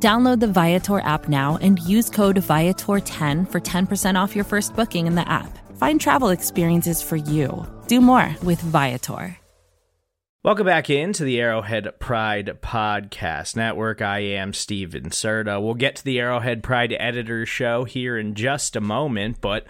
Download the Viator app now and use code Viator10 for 10% off your first booking in the app. Find travel experiences for you. Do more with Viator. Welcome back into the Arrowhead Pride Podcast Network. I am Steven Serta. We'll get to the Arrowhead Pride Editor Show here in just a moment, but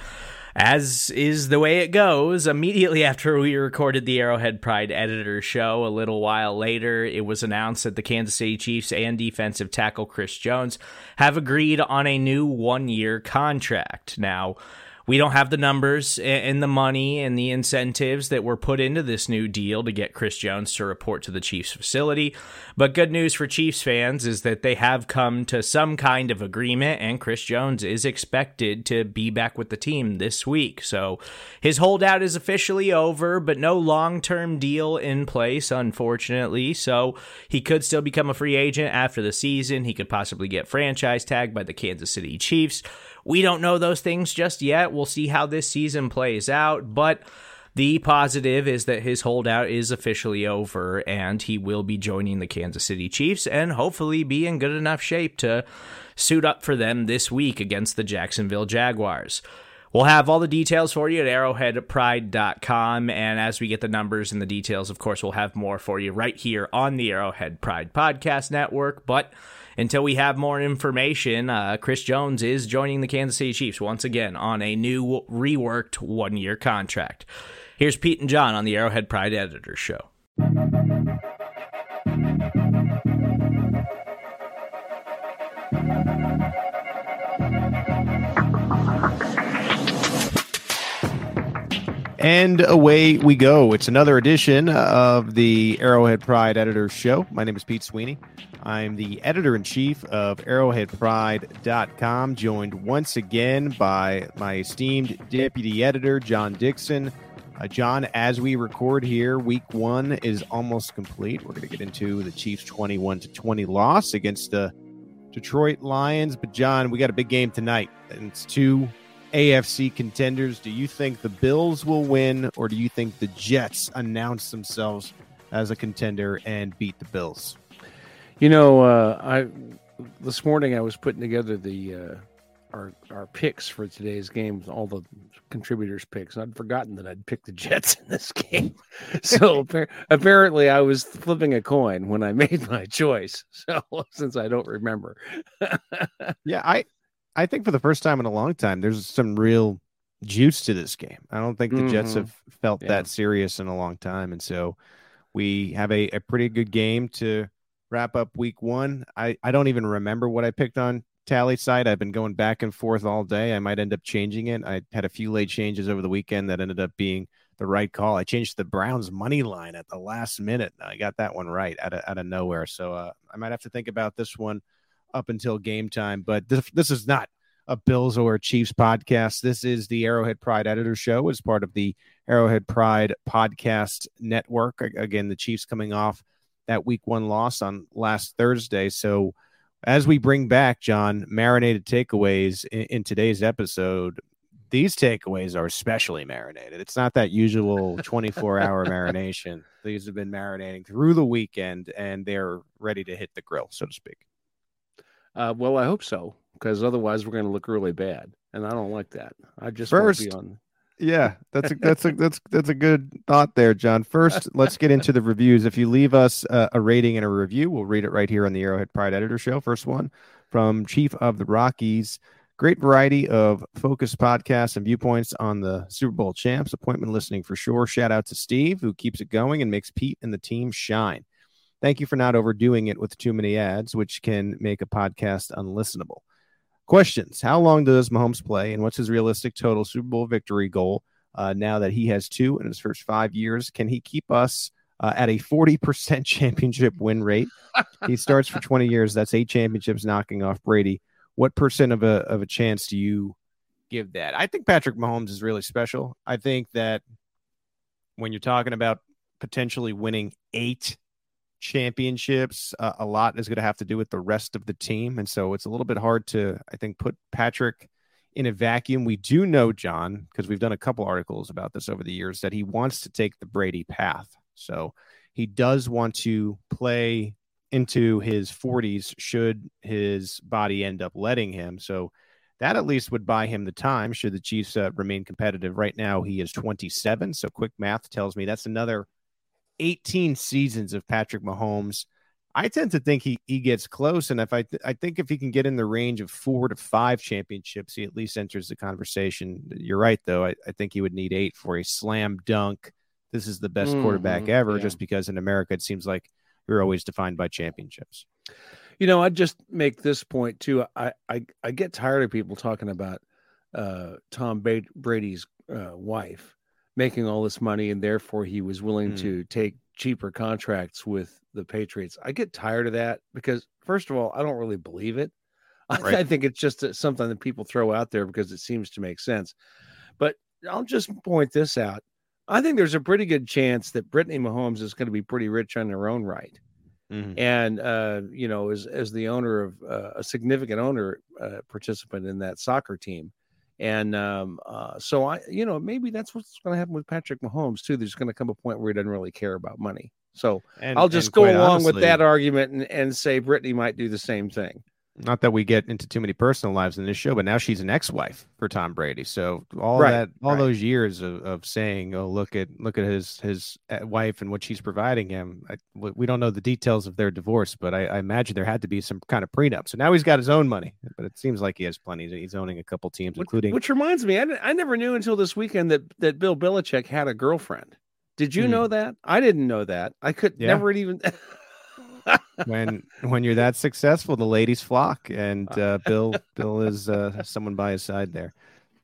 as is the way it goes, immediately after we recorded the Arrowhead Pride editor show, a little while later, it was announced that the Kansas City Chiefs and defensive tackle Chris Jones have agreed on a new one year contract. Now, we don't have the numbers and the money and the incentives that were put into this new deal to get Chris Jones to report to the Chiefs facility. But good news for Chiefs fans is that they have come to some kind of agreement, and Chris Jones is expected to be back with the team this week. So his holdout is officially over, but no long term deal in place, unfortunately. So he could still become a free agent after the season. He could possibly get franchise tagged by the Kansas City Chiefs. We don't know those things just yet. We'll see how this season plays out, but the positive is that his holdout is officially over and he will be joining the Kansas City Chiefs and hopefully be in good enough shape to suit up for them this week against the Jacksonville Jaguars. We'll have all the details for you at arrowheadpride.com. And as we get the numbers and the details, of course, we'll have more for you right here on the Arrowhead Pride Podcast Network. But until we have more information, uh, Chris Jones is joining the Kansas City Chiefs once again on a new reworked one year contract. Here's Pete and John on the Arrowhead Pride Editor Show. And away we go. It's another edition of the Arrowhead Pride Editor Show. My name is Pete Sweeney. I'm the editor in chief of arrowheadpride.com, joined once again by my esteemed deputy editor, John Dixon. Uh, John, as we record here, week one is almost complete. We're going to get into the Chiefs' 21 to 20 loss against the Detroit Lions. But, John, we got a big game tonight, and it's two AFC contenders. Do you think the Bills will win, or do you think the Jets announce themselves as a contender and beat the Bills? You know, uh, I this morning I was putting together the uh, our our picks for today's game, all the contributors' picks. I'd forgotten that I'd picked the Jets in this game, so apparently I was flipping a coin when I made my choice. So since I don't remember, yeah, I I think for the first time in a long time, there's some real juice to this game. I don't think the mm-hmm. Jets have felt yeah. that serious in a long time, and so we have a, a pretty good game to wrap up week one. I, I don't even remember what I picked on Tallysight. I've been going back and forth all day. I might end up changing it. I had a few late changes over the weekend that ended up being the right call. I changed the Browns money line at the last minute. I got that one right out of, out of nowhere. So uh, I might have to think about this one up until game time. But this, this is not a Bills or Chiefs podcast. This is the Arrowhead Pride Editor Show as part of the Arrowhead Pride Podcast Network. Again, the Chiefs coming off – that week one loss on last Thursday. So, as we bring back, John, marinated takeaways in, in, today's episode, these takeaways are especially marinated. It's not that usual 24 hour marination. These have been marinating through the weekend and they're ready to hit the grill, so to speak. Uh, well, I hope so, because otherwise we're going to look really bad. And I don't like that. I just first, be on yeah, that's a, that's a that's that's a good thought there, John. First, let's get into the reviews. If you leave us a, a, rating and a review, we'll read it right here on the Arrowhead Pride Editor Show. First one from Chief of the Rockies. Great variety of focused podcasts and viewpoints on the Super Bowl champs. Appointment listening for sure. Shout out to Steve who keeps it going and makes Pete and the team shine. Thank you for not overdoing it with too many ads, which can make a podcast unlistenable. Questions How long does Mahomes play, and what's his realistic total Super Bowl victory goal uh, now that he has two in his first five years? Can he keep us uh, at a 40% championship win rate? he starts for 20 years. That's eight championships knocking off Brady. What percent of a, of a chance do you give that. I think Patrick Mahomes is really special. I think that when you're talking about potentially winning eight championships, uh, a lot is going to have to do with the rest of the team. And so it's a little bit hard to, I think, put Patrick in a vacuum. We do know, John, because we've done a couple articles about this over the years, that he wants to take the Brady path. So he does want to play into his 40s should his body end up letting him. So that at least would buy him the time should the Chiefs uh, remain competitive. Right now, he is 27. So quick math tells me that's another 18 seasons of Patrick Mahomes. I tend to think he, he gets close. And if I, th- I think if he can get in the range of four to five championships, he at least enters the conversation. You're right, though. I, I think he would need eight for a slam dunk. This is the best mm-hmm. quarterback ever, yeah. just because in America, it seems like you're always defined by championships. You know, I'd just make this point too. I I, I get tired of people talking about uh, Tom Brady's uh, wife making all this money, and therefore he was willing mm. to take cheaper contracts with the Patriots. I get tired of that because, first of all, I don't really believe it. Right. I, I think it's just something that people throw out there because it seems to make sense. But I'll just point this out. I think there's a pretty good chance that Brittany Mahomes is going to be pretty rich on her own right. Mm-hmm. And uh, you know, as as the owner of uh, a significant owner uh, participant in that soccer team, and um, uh, so I, you know, maybe that's what's going to happen with Patrick Mahomes too. There's going to come a point where he doesn't really care about money. So and, I'll just go along honestly, with that argument and, and say Brittany might do the same thing not that we get into too many personal lives in this show, but now she's an ex-wife for Tom Brady. So all right, that, all right. those years of, of saying, "Oh, look at look at his his uh, wife and what she's providing him." I, we don't know the details of their divorce, but I, I, imagine there had to be some kind of prenup. So now he's got his own money, but it seems like he has plenty. He's owning a couple teams, which, including. Which reminds me, I, I never knew until this weekend that that Bill Belichick had a girlfriend. Did you mm. know that? I didn't know that. I could yeah. never even. when when you're that successful, the ladies flock, and uh, Bill Bill is uh, someone by his side there.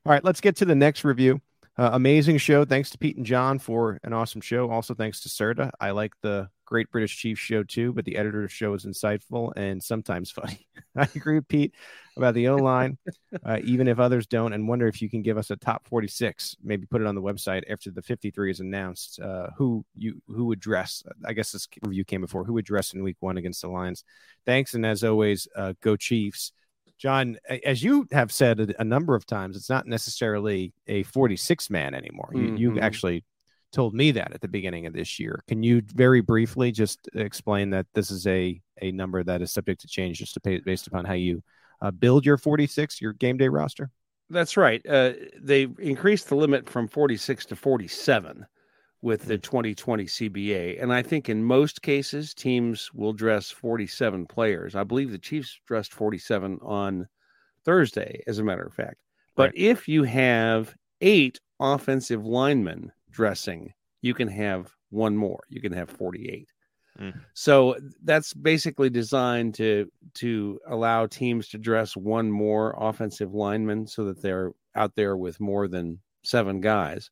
All right, let's get to the next review. Uh, amazing show. Thanks to Pete and John for an awesome show. Also, thanks to Serta. I like the Great British Chief show too, but the editor's show is insightful and sometimes funny. I agree with Pete about the O line, uh, even if others don't, and wonder if you can give us a top 46. Maybe put it on the website after the 53 is announced. Uh, who you who would dress? I guess this review came before. Who would dress in Week One against the Lions? Thanks, and as always, uh, go Chiefs. John, as you have said a, number of times, it's not necessarily a 46 man anymore. You, mm-hmm. you actually told me that at the beginning of this year. Can you very briefly just explain that this is a a number that is subject to change just to pay, based upon how you uh, build your 46, your game day roster? That's right. Uh, they increased the limit from 46 to 47 with the 2020 hmm. CBA. And I think in most cases, teams will dress 47 players. I believe the Chiefs dressed 47 on Thursday, as a matter of fact. But right. if you have eight offensive linemen dressing, you can have one more. You can have 48. Mm. So that's basically designed to to allow teams to dress one more offensive lineman so that they're out there with more than seven guys,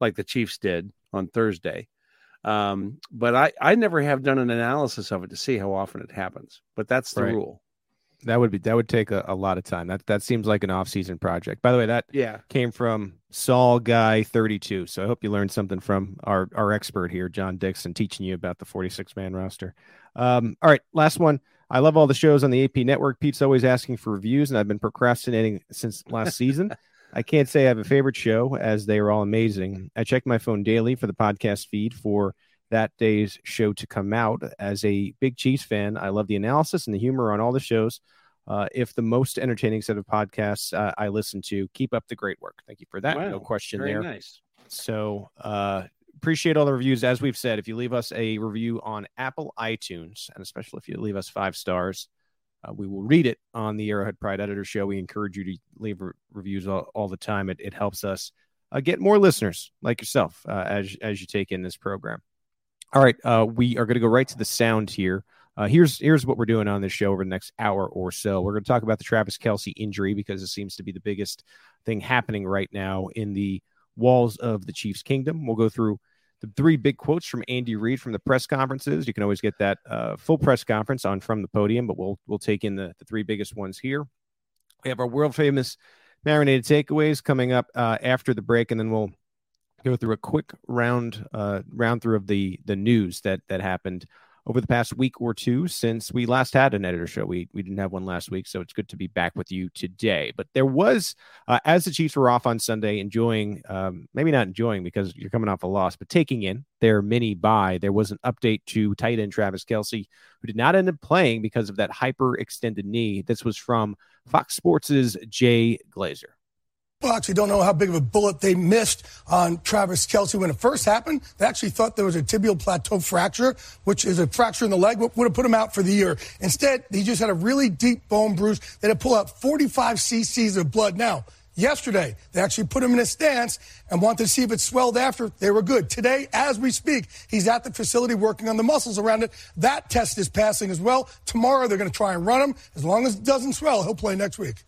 like the Chiefs did on Thursday. Um, but I I never have done an analysis of it to see how often it happens. But that's the right. rule. That would be that would take a, a lot of time. That that seems like an off-season project. By the way, that yeah came from Saul Guy 32. So I hope you learned something from our our expert here, John Dixon, teaching you about the 46 man roster. Um, all right, last one. I love all the shows on the AP network. Pete's always asking for reviews, and I've been procrastinating since last season. I can't say I have a favorite show, as they are all amazing. I check my phone daily for the podcast feed for that day's show to come out. As a big Chiefs fan, I love the analysis and the humor on all the shows. Uh, if the most entertaining set of podcasts uh, I listen to, keep up the great work. Thank you for that. Wow, no question very there. Nice. So uh, appreciate all the reviews. As we've said, if you leave us a review on Apple iTunes, and especially if you leave us five stars, uh, we will read it on the Arrowhead Pride Editor Show. We encourage you to leave re- reviews all, all, the time. It, it helps us uh, get more listeners like yourself uh, as as you take in this program. All right, uh, we are going to go right to the sound here. Uh, here's here's what we're doing on this show over the next hour or so. We're going to talk about the Travis Kelce injury because it seems to be the biggest thing happening right now in the walls of the Chiefs' kingdom. We'll go through the three big quotes from Andy Reid from the press conferences. You can always get that uh, full press conference on from the podium, but we'll we'll take in the, the three biggest ones here. We have our world famous marinated takeaways coming up uh, after the break, and then we'll go through a quick round uh, round through of the the news that that happened over the past week or two since we last had an editor show. We we didn't have one last week, so it's good to be back with you today. But there was, uh, as the Chiefs were off on Sunday, enjoying, um, maybe not enjoying because you're coming off a loss, but taking in their mini bye. There was an update to tight end Travis Kelce, who did not end up playing because of that hyper extended knee. This was from Fox Sports's Jay Glazer. Well, actually don't know how big of a bullet they missed on Travis Kelce when it first happened. They actually thought there was a tibial plateau fracture, which is a fracture in the leg, would have put him out for the year. Instead, he just had a really deep bone bruise that had pulled out 45 cc's of blood. Now, yesterday, they actually put him in a stance and wanted to see if it swelled after. They were good. Today, as we speak, he's at the facility working on the muscles around it. That test is passing as well. Tomorrow, they're going to try and run him. As long as it doesn't swell, he'll play next week.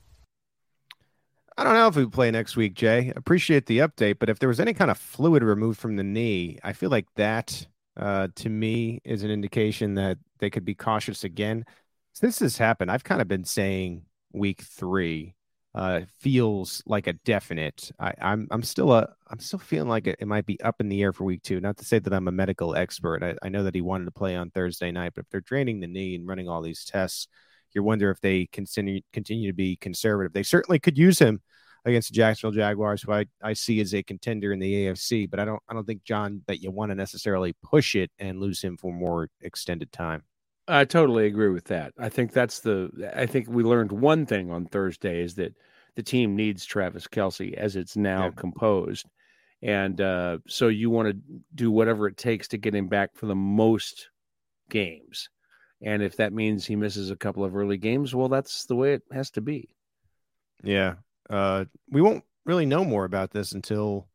I don't know if we play next week, Jay. Appreciate the update, but if there was any kind of fluid removed from the knee, I feel like that uh, to me is an indication that they could be cautious again. Since this happened, I've kind of been saying week three uh, feels like a definite. I, I'm, I'm still a I'm still feeling like it, it, might be up in the air for week two. Not to say that I'm a medical expert. I, I know that he wanted to play on Thursday night, but if they're draining the knee and running all these tests you wonder if they continue continue to be conservative. They certainly could use him against the Jacksonville Jaguars, who I, I see as a contender in the AFC. But I don't I don't think John that you want to necessarily push it and lose him for more extended time. I totally agree with that. I think that's the I think we learned one thing on Thursday is that the team needs Travis Kelce as it's now yeah. composed. And uh, so you want to do whatever it takes to get him back for the most games. And if that means he misses a couple of early games, well, that's the way it has to be. Yeah. Uh, we won't really know more about this until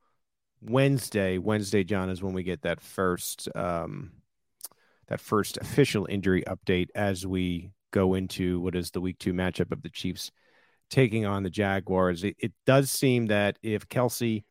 Wednesday. Wednesday, John, is when we get that first um, that first official injury update as we go into what is the week two matchup of the Chiefs taking on the Jaguars. It, it does seem that if Kelce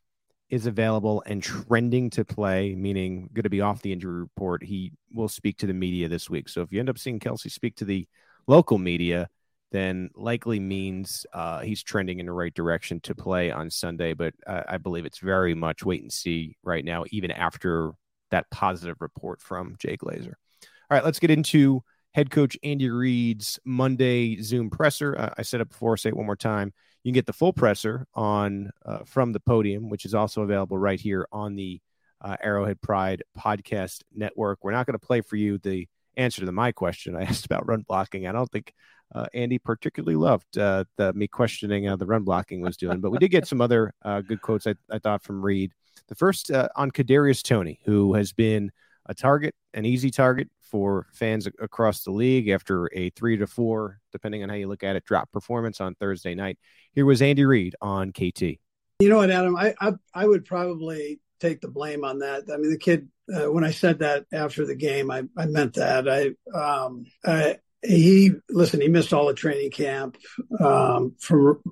is available and trending to play, meaning going to be off the injury report, he will speak to the media this week. So if you end up seeing Kelce speak to the local media, then likely means uh, he's trending in the right direction to play on Sunday. But uh, I believe it's very much wait and see right now, even after that positive report from Jay Glazer. All right, let's get into head coach Andy Reid's Monday Zoom presser. Uh, I said it before, say it one more time. You can get the full presser on uh, from the podium, which is also available right here on the uh, Arrowhead Pride podcast network. We're not going to play for you the answer to my question I asked about run blocking. I don't think uh, Andy particularly loved uh, the, me questioning how the run blocking was doing, but we did get some other uh, good quotes I, I, thought from Reid. The first uh, on Kadarius Toney, who has been a target, an easy target for fans across the league after a three to four, depending on how you look at it, drop performance on Thursday night. Here was Andy Reid on KT. You know what, Adam? I I, I would probably take the blame on that. I mean, the kid. Uh, when I said that after the game, I, I meant that. I, um, I he listen. He missed all the training camp um, from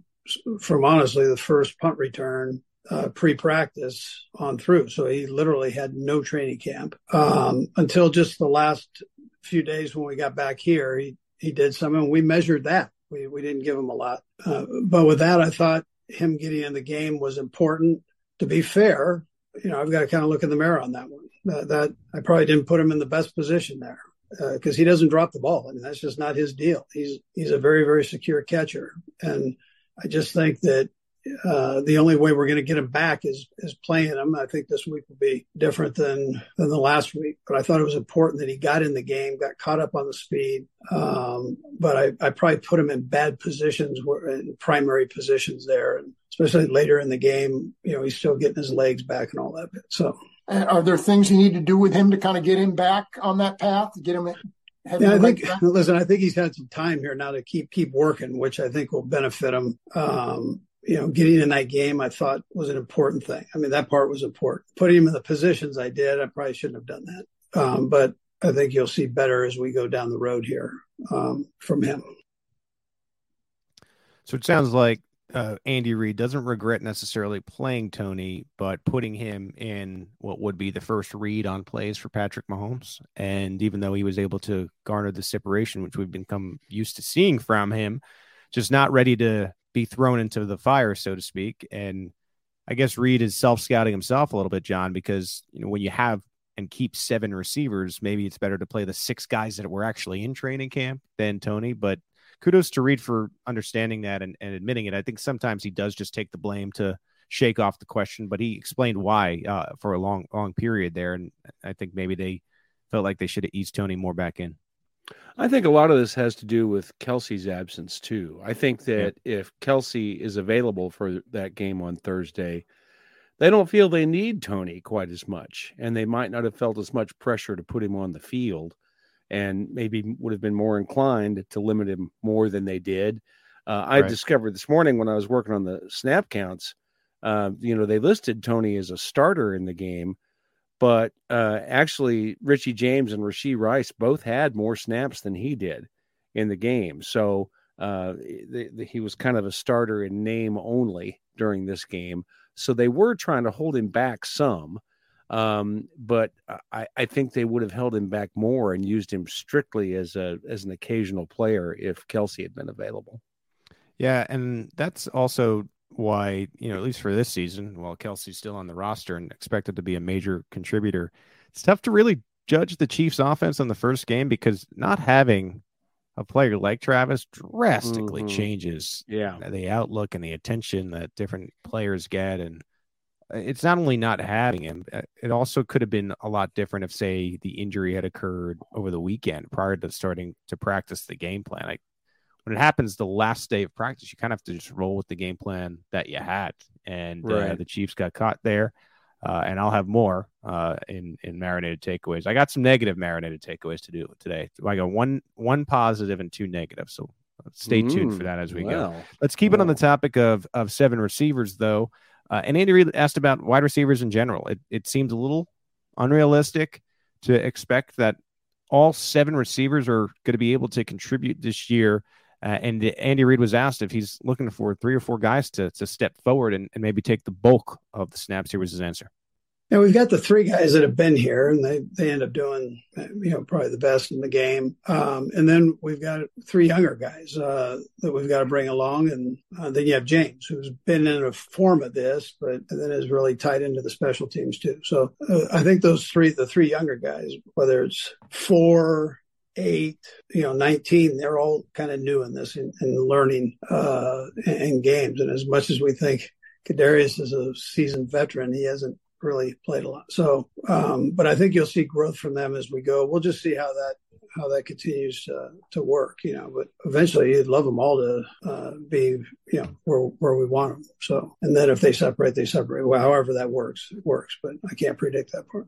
from honestly the first punt return uh, pre-practice on through. So he literally had no training camp um, until just the last few days when we got back here. He he did some, and we measured that. We we didn't give him a lot, uh, but with that, I thought him getting in the game was important. To be fair, you know, I've got to kind of look in the mirror on that one. Uh, that I probably didn't put him in the best position there because uh, he doesn't drop the ball. I mean, that's just not his deal. He's he's a very very secure catcher, and I just think that uh, the only way we're going to get him back is is playing him. I think this week will be different than than the last week, but I thought it was important that he got in the game, got caught up on the speed. Um, but I, I probably put him in bad positions, in primary positions there, and especially later in the game. You know, he's still getting his legs back and all that bit. So, are there things you need to do with him to kind of get him back on that path, to get him? Yeah, I think. Listen, I think he's had some time here now to keep keep working, which I think will benefit him. Um, you know, getting in that game, I thought was an important thing. I mean, that part was important. Putting him in the positions I did, I probably shouldn't have done that. Um, but I think you'll see better as we go down the road here um, from him. So it sounds like uh, Andy Reid doesn't regret necessarily playing Toney, but putting him in what would be the first read on plays for Patrick Mahomes. And even though he was able to garner the separation, which we've become used to seeing from him, just not ready to be thrown into the fire, so to speak. And I guess Reid is self scouting himself a little bit, John, because you know when you have and keep seven receivers, maybe it's better to play the six guys that were actually in training camp than Toney. But kudos to Reid for understanding that and, and admitting it. I think sometimes he does just take the blame to shake off the question, but he explained why uh, for a long, long period there. And I think maybe they felt like they should have eased Toney more back in. I think a lot of this has to do with Kelce's absence too. I think that if Kelce is available for that game on Thursday, they don't feel they need Toney quite as much, and they might not have felt as much pressure to put him on the field, and maybe would have been more inclined to limit him more than they did. Uh, I right. discovered this morning when I was working on the snap counts. Uh, you know, they listed Toney as a starter in the game, but uh, actually, Richie James and Rashee Rice both had more snaps than he did in the game. So uh, the, the, he was kind of a starter in name only during this game. So they were trying to hold him back some, um, but I, I, think they would have held him back more and used him strictly as a as an occasional player if Kelce had been available. Yeah, and that's also why you know at least for this season, while Kelce's still on the roster and expected to be a major contributor, it's tough to really judge the Chiefs' offense on the first game because not having a player like Travis drastically mm-hmm. changes yeah the outlook and the attention that different players get and uh, it's not only not having him uh, it also could have been a lot different if say the injury had occurred over the weekend prior to starting to practice the game plan like when it happens the last day of practice you kind of have to just roll with the game plan that you had and uh, right. uh, the chiefs got caught there uh, and I'll have more uh, in in marinated takeaways. I got some negative marinated takeaways to do today. I got one one positive and two negative. So stay mm, tuned for that as we go. Let's keep it on the topic of of seven receivers though. Uh, and Andy Reid asked about wide receivers in general. It it seems a little unrealistic to expect that all seven receivers are going to be able to contribute this year. Uh, and Andy Reid was asked if he's looking for three or four guys to, to step forward and, and maybe take the bulk of the snaps. Here was his answer. And we've got the three guys that have been here, and they they end up doing you know probably the best in the game. Um, and then we've got three younger guys uh, that we've got to bring along, and uh, then you have James, who's been in a form of this, but then is really tied into the special teams too. So uh, I think those three, the three younger guys, whether it's four, eight, you know, 19, they're all kind of new in this and, learning uh, in games. And as much as we think Kadarius is a seasoned veteran, he hasn't really played a lot. So, um, but I think you'll see growth from them as we go. We'll just see how that how that continues to, work, you know. But eventually, you'd love them all to uh, be, you know, where where we want them. So, and then if they separate, they separate. Well, however that works, it works. But I can't predict that part.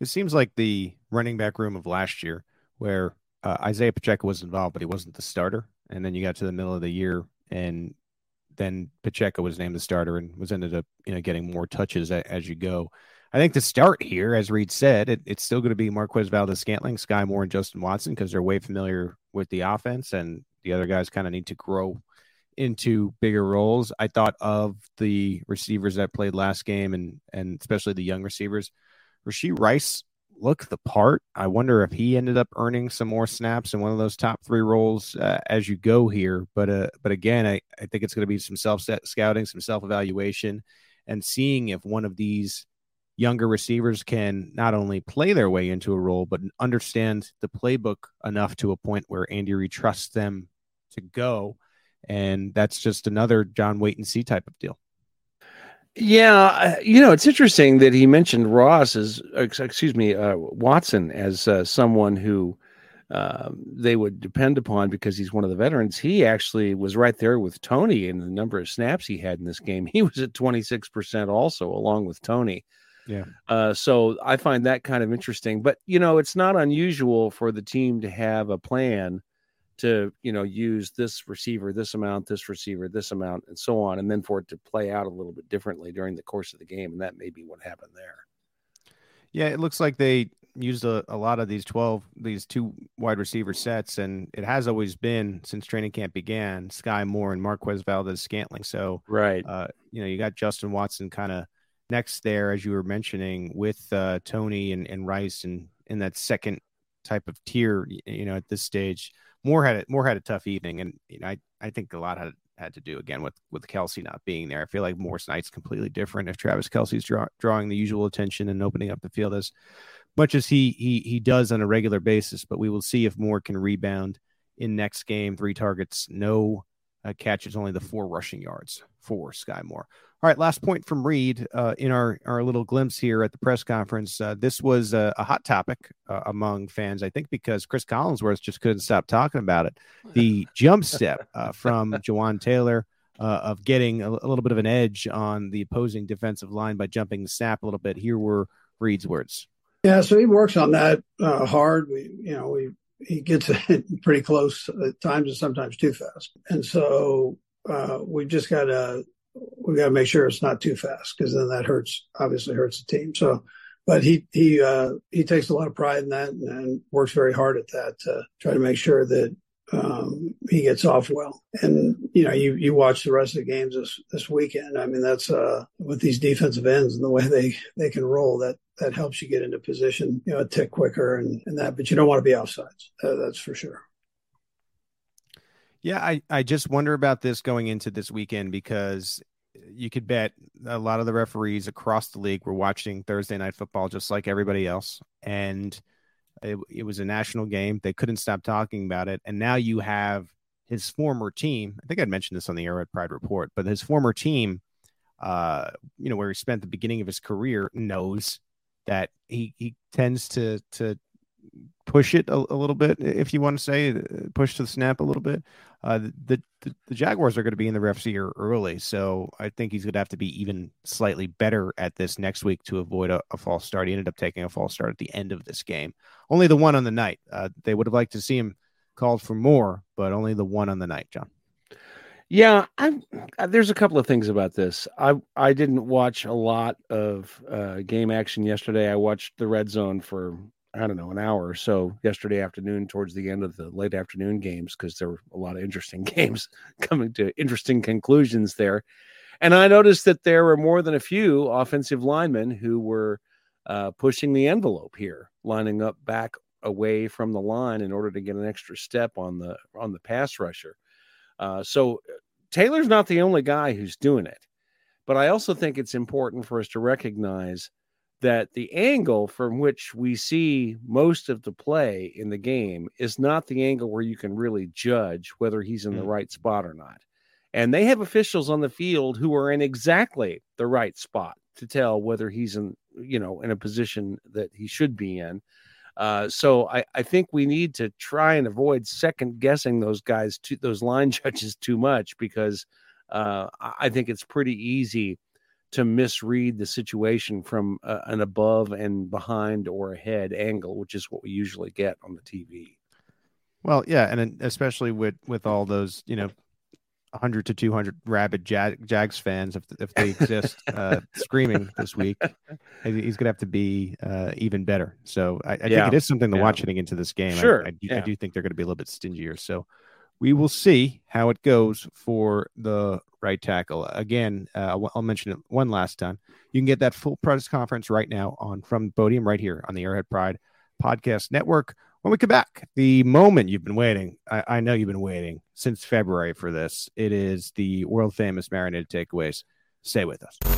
It seems like the running back room of last year where uh, Isaiah Pacheco was involved, but he wasn't the starter. And then you got to the middle of the year, and then Pacheco was named the starter and was ended up you know getting more touches as, as you go. I think to start here, as Reid said, it, it's still going to be Marquez Valdes Scantling, Sky Moore, and Justin Watson because they're way familiar with the offense, and the other guys kind of need to grow into bigger roles. I thought of the receivers that played last game, and and especially the young receivers. Rashee Rice look the part. I wonder if he ended up earning some more snaps in one of those top three roles uh, as you go here. But uh, but again, I, I think it's going to be some self scouting, some self evaluation, and seeing if one of these younger receivers can not only play their way into a role, but understand the playbook enough to a point where Andy Reid trusts them to go. And that's just another John wait and see type of deal. Yeah, you know, it's interesting that he mentioned Ross as, excuse me, uh, Watson as uh, someone who uh, they would depend upon because he's one of the veterans. He actually was right there with Toney in the number of snaps he had in this game. He was at 26% also, along with Toney. Yeah. Uh, so I find that kind of interesting. But, you know, it's not unusual for the team to have a plan to you know use this receiver this amount this receiver this amount and so on and then for it to play out a little bit differently during the course of the game and that may be what happened there. Yeah it looks like they used a, a lot of these 12 these two wide receiver sets and it has always been since training camp began sky moore and marquez valdes scantling. So right. uh, you know you got justin watson kind of next there as you were mentioning with uh, toney and, and rice and in that second type of tier you know at this stage Moore had a, Moore had a tough evening, and you know I, I think a lot had had to do again with with Kelce not being there. I feel like Morris Knight's completely different if Travis Kelce's draw, drawing the usual attention and opening up the field as much as he he he does on a regular basis. But we will see if Moore can rebound in next game. Three targets, no uh, catches, only the four rushing yards for Sky Moore. All right, last point from Reid uh, in our, our little glimpse here at the press conference. Uh, this was a, a hot topic uh, among fans, I think, because Chris Collinsworth just couldn't stop talking about it. The jump step uh, from Jawaan Taylor uh, of getting a, a, little bit of an edge on the opposing defensive line by jumping the snap a little bit. Here were Reid's words. Yeah, so he works on that uh, hard. We, you know, we he gets it pretty close at times and sometimes too fast, and so we've just got to we got to make sure it's not too fast because then that hurts, obviously hurts the team. So, but he he uh, he takes a lot of pride in that and, and, works very hard at that to try to make sure that um, he gets off well. And you know, you you watch the rest of the games this this weekend. I mean, that's uh, with these defensive ends and the way they they can roll that that helps you get into position, you know, a tick quicker and, and that. But you don't want to be offsides. Uh, that's for sure. Yeah, I, I just wonder about this going into this weekend because you could bet a lot of the referees across the league were watching Thursday night football just like everybody else. And it, it was a national game. They couldn't stop talking about it. And now you have his former team. I think I'd mentioned this on the Arrowhead Pride report, but his former team, uh, you know, where he spent the beginning of his career, knows that he he tends to to push it a, a, little bit, if you want to say, uh, push to the snap a little bit. Uh, the, the, the Jaguars are going to be in the refs ear early, so I think he's going to have to be even slightly better at this next week to avoid a, a, false start. He ended up taking a false start at the end of this game, only the one on the night. Uh, they would have liked to see him called for more, but only the one on the night, John. Yeah, I, uh, there's a couple of things about this. I I didn't watch a lot of uh, game action yesterday. I watched the red zone for I don't know, an hour or so yesterday afternoon towards the end of the late afternoon games because there were a lot of interesting games coming to interesting conclusions there. And I noticed that there were more than a few offensive linemen who were uh, pushing the envelope here, lining up back away from the line in order to get an extra step on the on the pass rusher. Uh, so Taylor's not the only guy who's doing it, but I also think it's important for us to recognize that the angle from which we see most of the play in the game is not the angle where you can really judge whether he's in the mm. right spot or not. And they have officials on the field who are in exactly the right spot to tell whether he's in, you know, in a position that he should be in. Uh, so I, I think we need to try and avoid second guessing those guys, to, those line judges too much because uh, I think it's pretty easy to misread the situation from uh, an above and behind or ahead angle, which is what we usually get on the TV. Well, yeah, and especially with with all those, you know, 100 to 200 rabid Jag, Jags fans, if if they exist, uh, screaming this week, he's gonna have to be uh, even better. So I, I yeah. think it is something to yeah. watch heading into this game. Sure, I, I, yeah. I do think they're going to be a little bit stingier. So we will see how it goes for the right tackle. Again, uh, I'll mention it one last time. You can get that full press conference right now on from Podium right here on the Arrowhead Pride Podcast Network. When we come back, the moment you've been waiting, I, I know you've been waiting since February for this. It is the world famous marinated takeaways. Stay with us.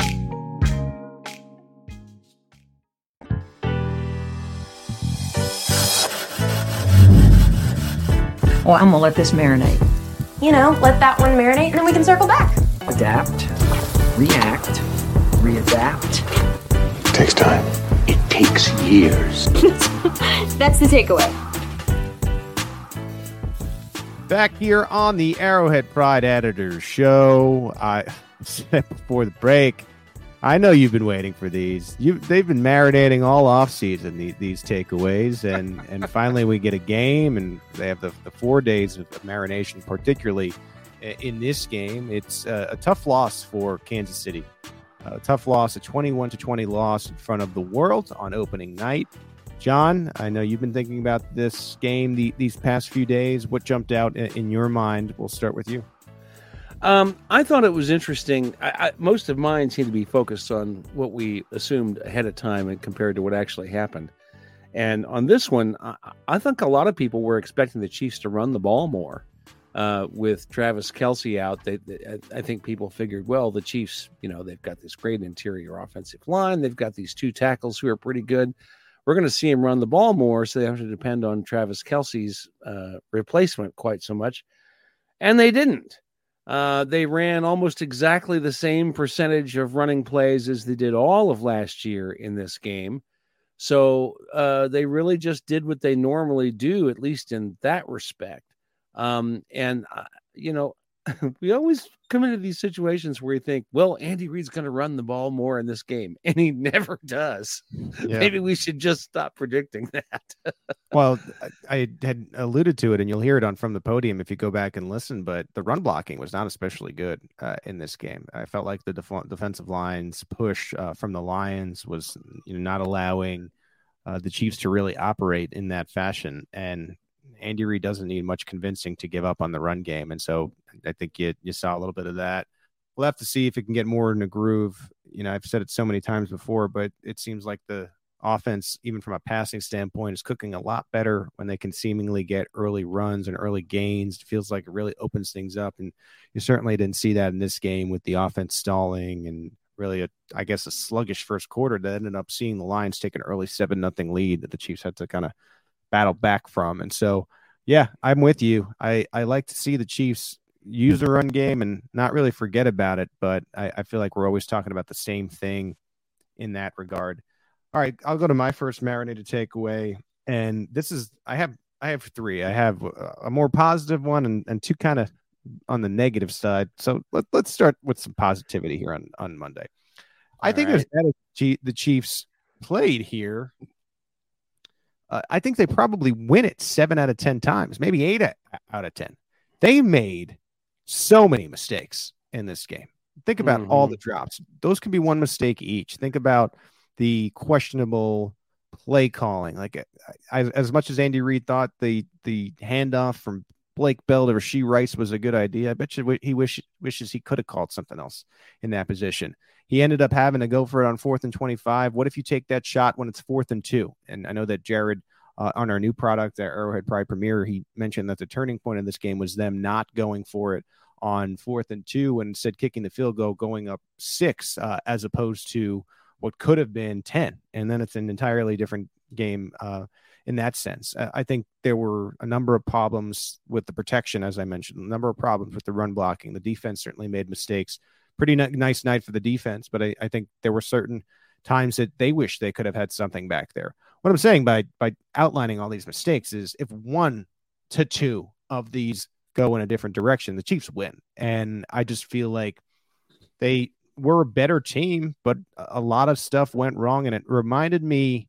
Well, I'm gonna let this marinate. You know, let that one marinate and then we can circle back. Adapt, react, readapt. It takes time. It takes years. That's the takeaway. Back here on the Arrowhead Pride Editors Show, I said before the break, I know you've been waiting for these. You they've been marinating all off season these, these takeaways, and and finally we get a game, and they have the, the four days of, marination, particularly uh, in this game. It's a, a tough loss for Kansas City. A tough loss, a 21 to 20 loss in front of the world on opening night. John, I know you've been thinking about this game the, these past few days. What jumped out in, in your mind? We'll start with you. Um, I thought it was interesting. I, I, most of mine seem to be focused on what we assumed ahead of time and compared to what actually happened. And on this one, I, I think a lot of people were expecting the Chiefs to run the ball more. Uh, with Travis Kelce out, they, they, I think people figured, well, the Chiefs, you know, they've got this great interior offensive line. They've got these two tackles who are pretty good. We're going to see him run the ball more, so they have to depend on Travis Kelce's uh, replacement quite so much. And they didn't. Uh, they ran almost exactly the same percentage of running plays as they did all of last year in this game. So uh, they really just did what they normally do, at least in that respect. Um, and, uh, you know, we always come into these situations where you think, well, Andy Reid's going to run the ball more in this game, and he never does. Yeah. Maybe we should just stop predicting that. well, I had alluded to it, and you'll hear it on from the podium if you go back and listen. But the run blocking was not especially good uh, in this game. I felt like the def- defensive lines push uh, from the Lions was you know not allowing uh, the Chiefs to really operate in that fashion, and Andy Reid doesn't need much convincing to give up on the run game. And so I think you, you saw a little bit of that. We'll have to see if it can get more in a groove. You know, I've said it so many times before, but it seems like the offense, even from a passing standpoint, is cooking a lot better when they can seemingly get early runs and early gains. It feels like it really opens things up. And you certainly didn't see that in this game with the offense stalling and really a I guess a sluggish first quarter that ended up seeing the Lions take an early seven nothing lead that the Chiefs had to kind of battle back from. And so, yeah, I'm with you. I, I like to see the Chiefs use the run game and not really forget about it, but I, I feel like we're always talking about the same thing in that regard. All right, I'll go to my first marinated takeaway. And this is I have I have three. I have a more positive one and, and two kind of on the negative side. So let, let's start with some positivity here on, on Monday. All I think right. as the Chiefs played here, uh, I think they probably win it seven out of 10 times, maybe eight out of 10. They made so many mistakes in this game. Think about mm-hmm. all the drops. Those can be one mistake each. Think about the questionable play calling. Like as, as much as Andy Reid thought the the handoff from Blake Bell to Rashee Rice was a good idea, I bet you he wish, wishes he could have called something else in that position. He ended up having to go for it on fourth and 25. What if you take that shot when it's fourth and two? And I know that Jared uh, on our new product, our Arrowhead Pride Premier, he mentioned that the turning point in this game was them not going for it on fourth and two and instead kicking the field goal, going up six, uh, as opposed to what could have been 10. And then it's an entirely different game uh, in that sense. I think there were a number of problems with the protection, as I mentioned, a number of problems with the run blocking. The defense certainly made mistakes pretty nice night for the defense, but I, I think there were certain times that they wish they could have had something back there. What I'm saying by by outlining all these mistakes is if one to two of these go in a different direction, the Chiefs win. And I just feel like they were a better team, but a lot of stuff went wrong. And it reminded me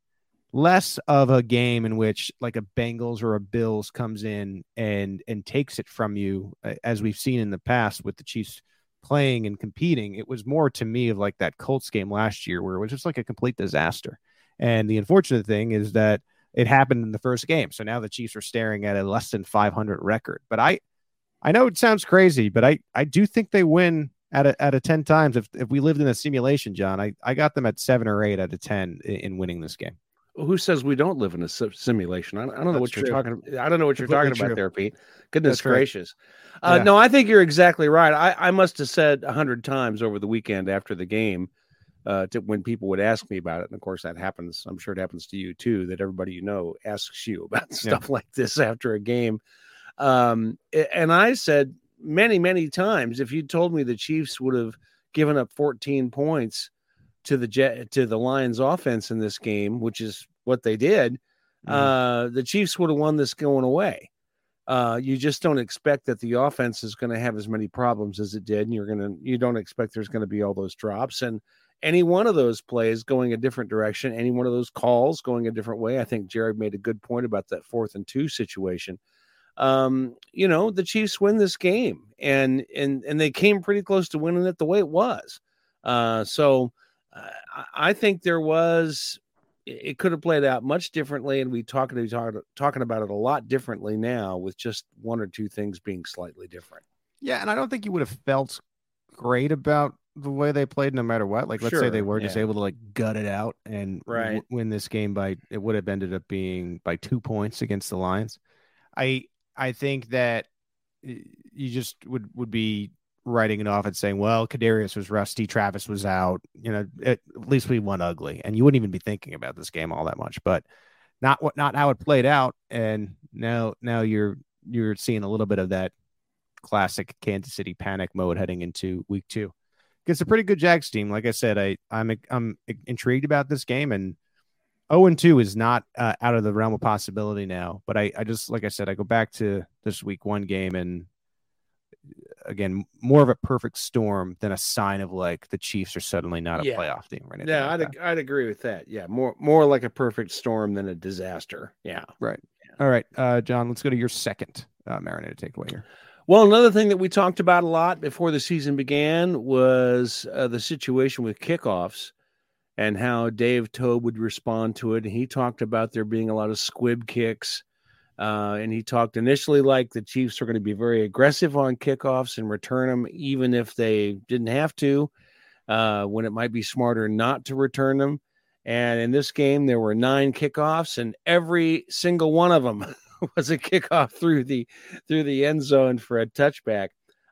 less of a game in which like a Bengals or a Bills comes in and and takes it from you, as we've seen in the past with the Chiefs playing and competing. It was more to me of like that Colts game last year where it was just like a complete disaster. And the unfortunate thing is that it happened in the first game. So now the Chiefs are staring at a less than 500 record. But I, I know it sounds crazy, but I, I do think they win at a, at a 10 times. If, if we lived in a simulation, John, I, I got them at seven or eight out of 10 in, in winning this game. Who says we don't live in a simulation? I, I don't know That's what you're true. talking. I don't know what you're Completely talking about there, Pete. Goodness That's gracious! Uh, yeah. No, I think you're exactly right. I, I must have said a hundred times over the weekend after the game, uh, to when people would ask me about it, and of course that happens. I'm sure it happens to you too. That everybody you know asks you about stuff yeah. like this after a game. Um, and I said many, many times, if you told me the Chiefs would have given up 14 points to the jet to the Lions offense in this game, which is what they did, mm-hmm. uh, the Chiefs would have won this going away. Uh, you just don't expect that the offense is going to have as many problems as it did, and you're going to you don't expect there's going to be all those drops and any one of those plays going a different direction, any one of those calls going a different way. I think Jared made a good point about that fourth and two situation. Um, you know, the Chiefs win this game, and and and they came pretty close to winning it the way it was. Uh, so uh, I think there was it could have played out much differently, and we talking talking about it a lot differently now, with just one or two things being slightly different. Yeah, and I don't think you would have felt great about the way they played, no matter what. Like, let's sure, say they were yeah. just able to like gut it out and right. w- win this game by it would have ended up being by two points against the Lions. I I think that you just would would be writing it off and saying, well, Kadarius was rusty, Travis was out. You know, at, least we won ugly, and you wouldn't even be thinking about this game all that much. But not what not how it played out, and now now you're you're seeing a little bit of that classic Kansas City panic mode heading into week two. It's a pretty good Jags team. Like I said, I I'm I'm intrigued about this game, and 0 and 2 is not uh, out of the realm of possibility now. But I I just like I said, I go back to this week one game and again more of a perfect storm than a sign of like the Chiefs are suddenly not a yeah. playoff team right Yeah, like I'd I'd agree with that. Yeah, more more like a perfect storm than a disaster. Yeah, right. Yeah. All right, uh, John, let's go to your second uh, marinated takeaway here. Well, another thing that we talked about a lot before the season began was uh, the situation with kickoffs and how Dave Toub would respond to it. And he talked about there being a lot of squib kicks uh, and he talked initially like the Chiefs were going to be very aggressive on kickoffs and return them, even if they didn't have to, uh, when it might be smarter not to return them. And in this game, there were nine kickoffs, and every single one of them was a kickoff through the through the end zone for a touchback.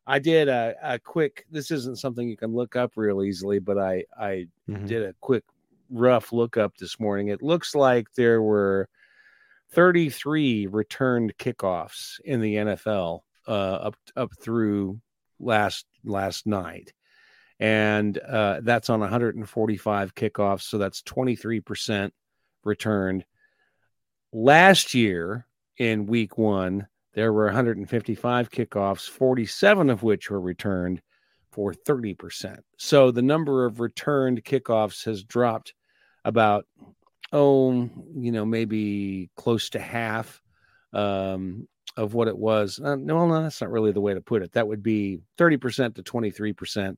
I did a, a quick. This isn't something you can look up real easily, but I I mm-hmm. did a quick rough look up this morning. It looks like there were 33 returned kickoffs in the NFL uh, up up through last last night, and uh, that's on 145 kickoffs, so that's 23 percent returned. Last year in Week One, there were 155 kickoffs, 47 of which were returned for 30 percent. So the number of returned kickoffs has dropped about oh, you know, maybe close to half um, of what it was. Uh, no, no, that's not really the way to put it. That would be 30% to 23%.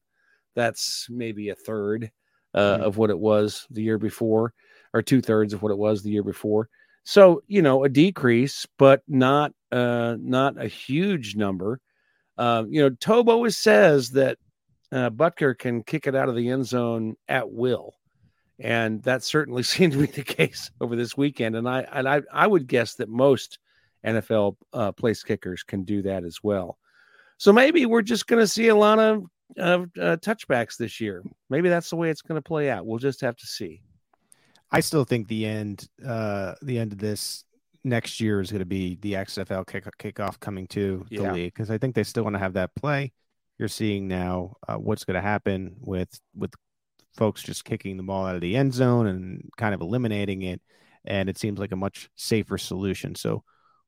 That's maybe a third uh, mm-hmm. of what it was the year before, or two thirds of what it was the year before. So, you know, a decrease, but not uh, not a huge number. Uh, you know, always says that uh, Butker can kick it out of the end zone at will and that certainly seemed to be the case over this weekend. And I and I, I would guess that most NFL uh, place kickers can do that as well. So maybe we're just going to see a lot of uh, touchbacks this year. Maybe that's the way it's going to play out. We'll just have to see. I still think the end uh, the end of this next year is going to be the XFL kick, kickoff coming to the yeah. league because I think they still want to have that play. You're seeing now uh, what's going to happen with with folks just kicking the ball out of the end zone and kind of eliminating it. And it seems like a much safer solution. So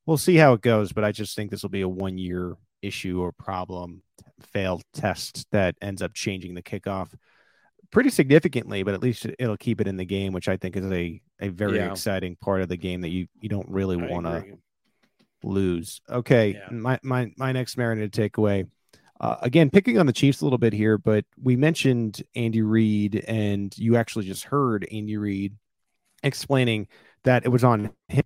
we'll see how it goes. But I just think this will be a one year issue or problem, failed test that ends up changing the kickoff pretty significantly, but at least it'll keep it in the game, which I think is a, a very yeah. exciting part of the game that you, you don't really want to lose. Okay. Yeah. My, my, my next marinated takeaway uh, again, picking on the Chiefs a little bit here, but we mentioned Andy Reid, and you actually just heard Andy Reid explaining that it was on him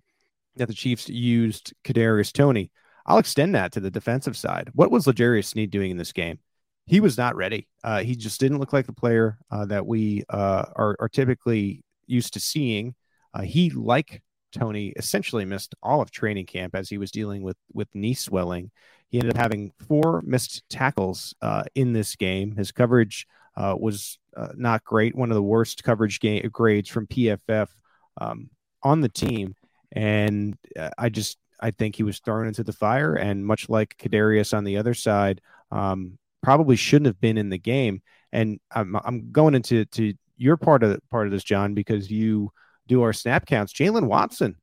that the Chiefs used Kadarius Toney. I'll extend that to the defensive side. What was L'Jarius Sneed doing in this game? He was not ready. Uh, he just didn't look like the player uh, that we uh, are, are, typically used to seeing. Uh, he, like Toney, essentially missed all of training camp as he was dealing with with knee swelling. He ended up having four missed tackles uh, in this game. His coverage uh, was uh, not great, one of the worst coverage ga- grades from PFF um, on the team. And uh, I just I think he was thrown into the fire, and much like Kadarius on the other side, um, probably shouldn't have been in the game. And I'm, I'm going into to your part of part of this, John, because you do our snap counts. Jaylen Watson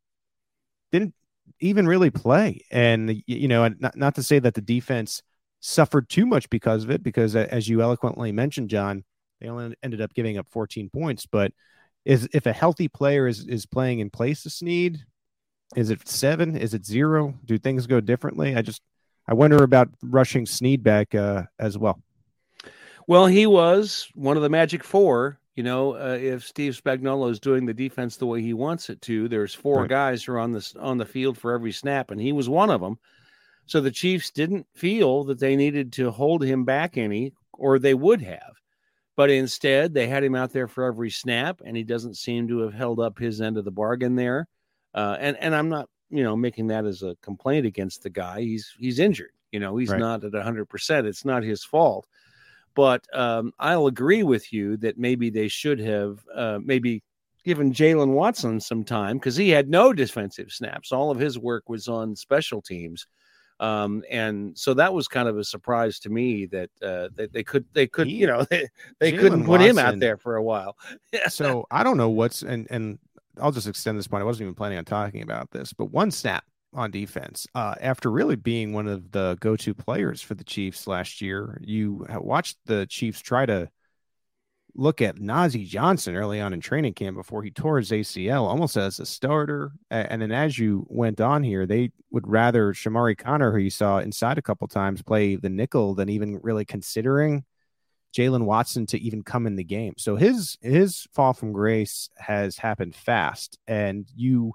didn't even really play. And, you know, not, not to say that the defense suffered too much because of it, because as you eloquently mentioned, John, They only ended up giving up 14 points, but is if a healthy player is is playing in place of Sneed, is it seven? Is it zero? Do things go differently? I just I wonder about rushing Sneed back uh, as well. Well, he was one of the Magic Four. You know, uh, if Steve Spagnuolo is doing the defense the way he wants it to, there's four right. guys who are on this on the field for every snap, and he was one of them. So the Chiefs didn't feel that they needed to hold him back any, or they would have. But instead, they had him out there for every snap, and he doesn't seem to have held up his end of the bargain there. Uh, and and I'm not, you know, making that as a complaint against the guy. He's he's injured. You know, he's right. not at 100. percent It's not his fault. But um, I'll agree with you that maybe they should have uh, maybe given Jaylen Watson some time because he had no defensive snaps. All of his work was on special teams. Um, and so that was kind of a surprise to me that uh, they, they could they could you know they, they couldn't put Watson, him out there for a while. so I don't know what's and and I'll just extend this point. I wasn't even planning on talking about this, but one snap on defense uh, after really being one of the go-to players for the Chiefs last year. You watched the Chiefs try to look at Nazeeh Johnson early on in training camp before he tore his ACL, almost as a starter. And then as you went on here, they would rather Chamarri Conner, who you saw inside a couple times, play the nickel than even really considering Jaylen Watson to even come in the game. So his his fall from grace has happened fast, and you.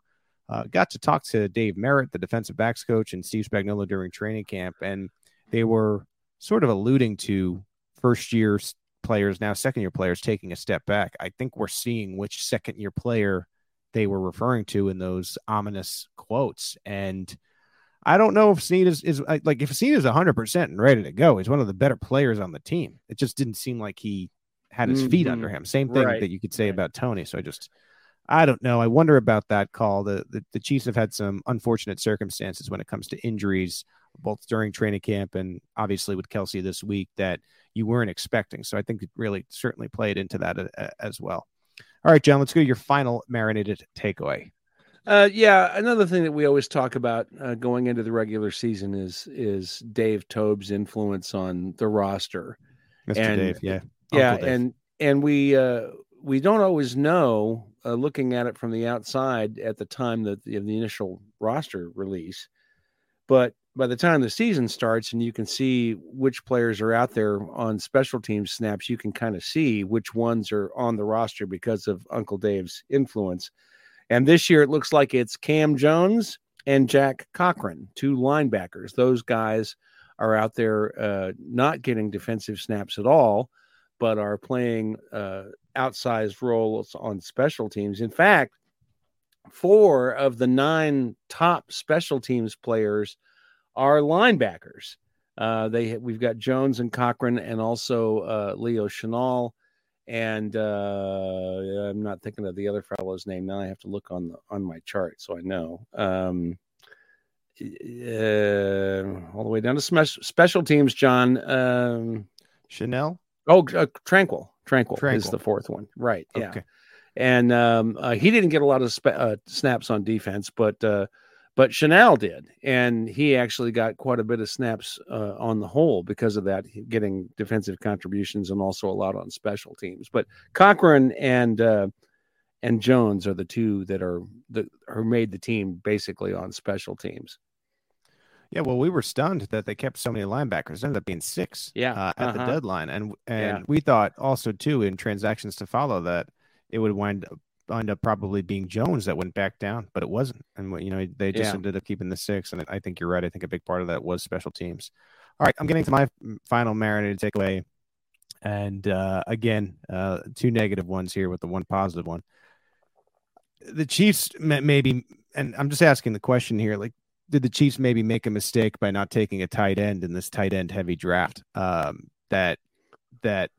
Uh, got to talk to Dave Merritt, the defensive backs coach, and Steve Spagnuolo during training camp, and they were sort of alluding to first year players now second year players taking a step back i think we're seeing which second year player they were referring to in those ominous quotes and i don't know if Sneed is, is like if Sneed is 100% and ready to go he's one of the better players on the team it just didn't seem like he had his feet mm-hmm. under him same thing right. that you could say about toney so i just I don't know. I wonder about that call. The, the, the Chiefs have had some unfortunate circumstances when it comes to injuries, both during training camp and obviously with Kelce this week that you weren't expecting. So I think it really certainly played into that a, uh, a, as well. All right, John, let's go to your final marinated takeaway. Uh, yeah, another thing that we always talk about uh, going into the regular season is is Dave Toub's influence on the roster. Mr. And, Dave, yeah, yeah, Dave. and and we uh, we don't always know uh, looking at it from the outside at the time that the, the initial roster release, but by the time the season starts and you can see which players are out there on special teams snaps, you can kind of see which ones are on the roster because of Uncle Dave's influence. And this year it looks like it's Cam Jones and Jack Cochrane, two linebackers. Those guys are out there uh, not getting defensive snaps at all, but are playing uh, outsized roles on special teams. In fact, four of the nine top special teams players – are linebackers. Uh, they we've got Jones and Cochrane, and also uh, Leo Chenal, and uh, I'm not thinking of the other fellow's name now. I have to look on the on my chart so I know. Um, uh, all the way down to spe- special teams, John. Um, Chenal. Oh, uh, tranquil, Tranquill. Tranquill is the fourth one. Right. Yeah. Okay. And um, uh, he didn't get a lot of uh, snaps on defense, but uh, but Chenal did, and he actually got quite a bit of snaps uh, on the whole because of that, getting defensive contributions and also a lot on special teams. But Cochrane and uh, and Jones are the two that are that who made the team basically on special teams. Yeah, well, we were stunned that they kept so many linebackers. It ended up being six. Yeah, uh, at uh-huh. the deadline, and and yeah. we thought also too in transactions to follow that it would wind up end up probably being Jones that went back down, but it wasn't. And you know they just yeah. ended up keeping the six. And I think you're right. I think a big part of that was special teams. All right, I'm getting to my final marinated takeaway, and uh, again, uh, two negative ones here with the one positive one. The Chiefs maybe, and I'm just asking the question here, like. Did the Chiefs maybe make a mistake by not taking a tight end in this tight end heavy draft? Um, that that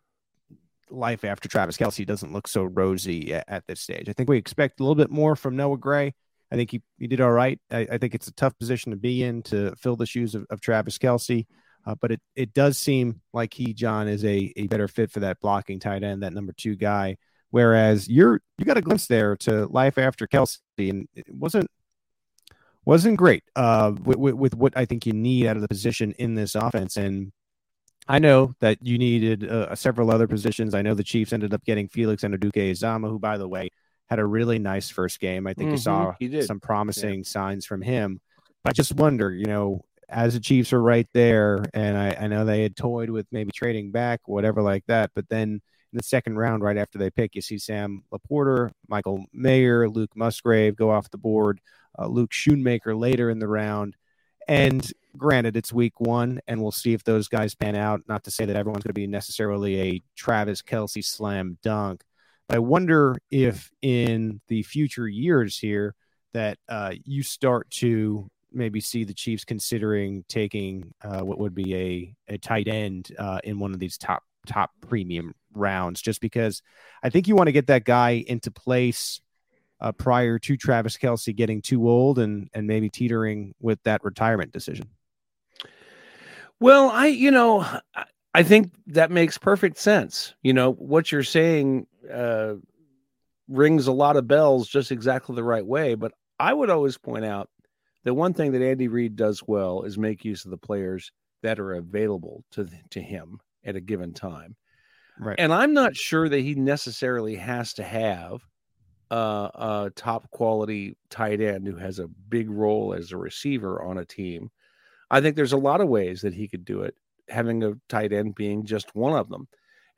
life after Travis Kelce doesn't look so rosy at, at, this stage. I think we expect a little bit more from Noah Gray. I think he, he did all right. I, I think it's a tough position to be in to fill the shoes of, of Travis Kelce. Uh, but it, it does seem like he, John, is a, a better fit for that blocking tight end, that number two guy. Whereas you're you got a glimpse there to life after Kelce, and it wasn't wasn't great uh, with, with, with what I think you need out of the position in this offense. And I know that you needed uh, several other positions. I know the Chiefs ended up getting Felix Anudike-Uzomah, who, by the way, had a really nice first game. I think mm-hmm, you saw some promising yeah. signs from him. I just wonder, you know, as the Chiefs are right there, and I, I know they had toyed with maybe trading back, whatever like that, but then in the second round, right after they pick, you see Sam LaPorta, Michael Mayer, Luke Musgrave go off the board, uh, Luke Schoonmaker later in the round. And granted, it's week one, and we'll see if those guys pan out. Not to say that everyone's going to be necessarily a Travis Kelce slam dunk, but I wonder if in the future years here that uh, you start to maybe see the Chiefs considering taking uh, what would be a, a tight end uh, in one of these top top premium rounds, just because I think you want to get that guy into place uh, prior to Travis Kelce getting too old and and maybe teetering with that retirement decision. Well, I you know I think that makes perfect sense. You know what you're saying uh, rings a lot of bells just exactly the right way, but I would always point out the one thing that Andy Reid does well is make use of the players that are available to to him at a given time. Right. And I'm not sure that he necessarily has to have uh, a top quality tight end who has a big role as a receiver on a team. I think there's a lot of ways that he could do it, having a tight end being just one of them.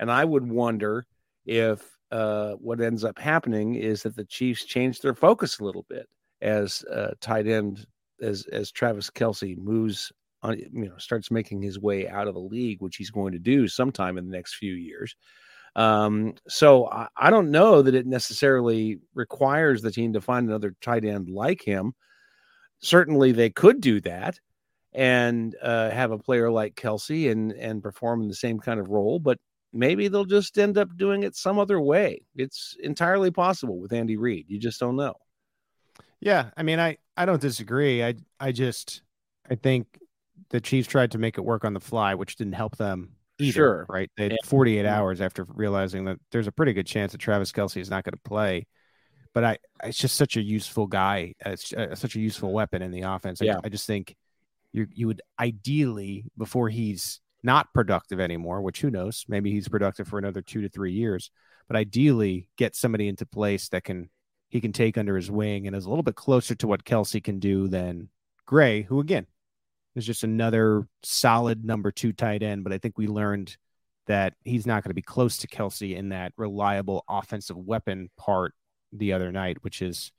And I would wonder if uh, what ends up happening is that the Chiefs change their focus a little bit as uh, tight end as as Travis Kelce moves on, you know, starts making his way out of the league, which he's going to do sometime in the next few years. Um, so I, I don't know that it necessarily requires the team to find another tight end like him. Certainly, they could do that and uh, have a player like Kelce and and perform in the same kind of role, but maybe they'll just end up doing it some other way. It's entirely possible with Andy Reid. You just don't know. Yeah, I mean, I I don't disagree. I I just I think the Chiefs tried to make it work on the fly, which didn't help them either. Sure. Right? They had yeah. 48 hours after realizing that there's a pretty good chance that Travis Kelce is not going to play. But I, it's just such a useful guy. It's uh, such a useful weapon in the offense. I, yeah. I just think you you would ideally before he's not productive anymore, which who knows, maybe he's productive for another two to three years. But ideally, get somebody into place that can he can take under his wing and is a little bit closer to what Kelce can do than Gray, who again is just another solid number two tight end. But I think we learned that he's not going to be close to Kelce in that reliable offensive weapon part the other night, which is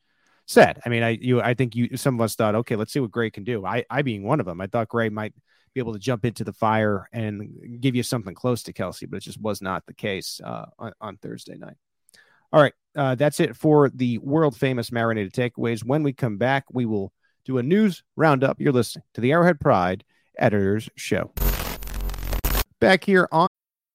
sad. I mean, I you I think you some of us thought, okay, let's see what Gray can do. I I being one of them, I thought Gray might be able to jump into the fire and give you something close to Kelce, but it just was not the case uh, on, on Thursday night. All right, uh, that's it for the world famous marinated takeaways. When we come back, we will do a news roundup. You're listening to the Arrowhead Pride Editors Show. Back here on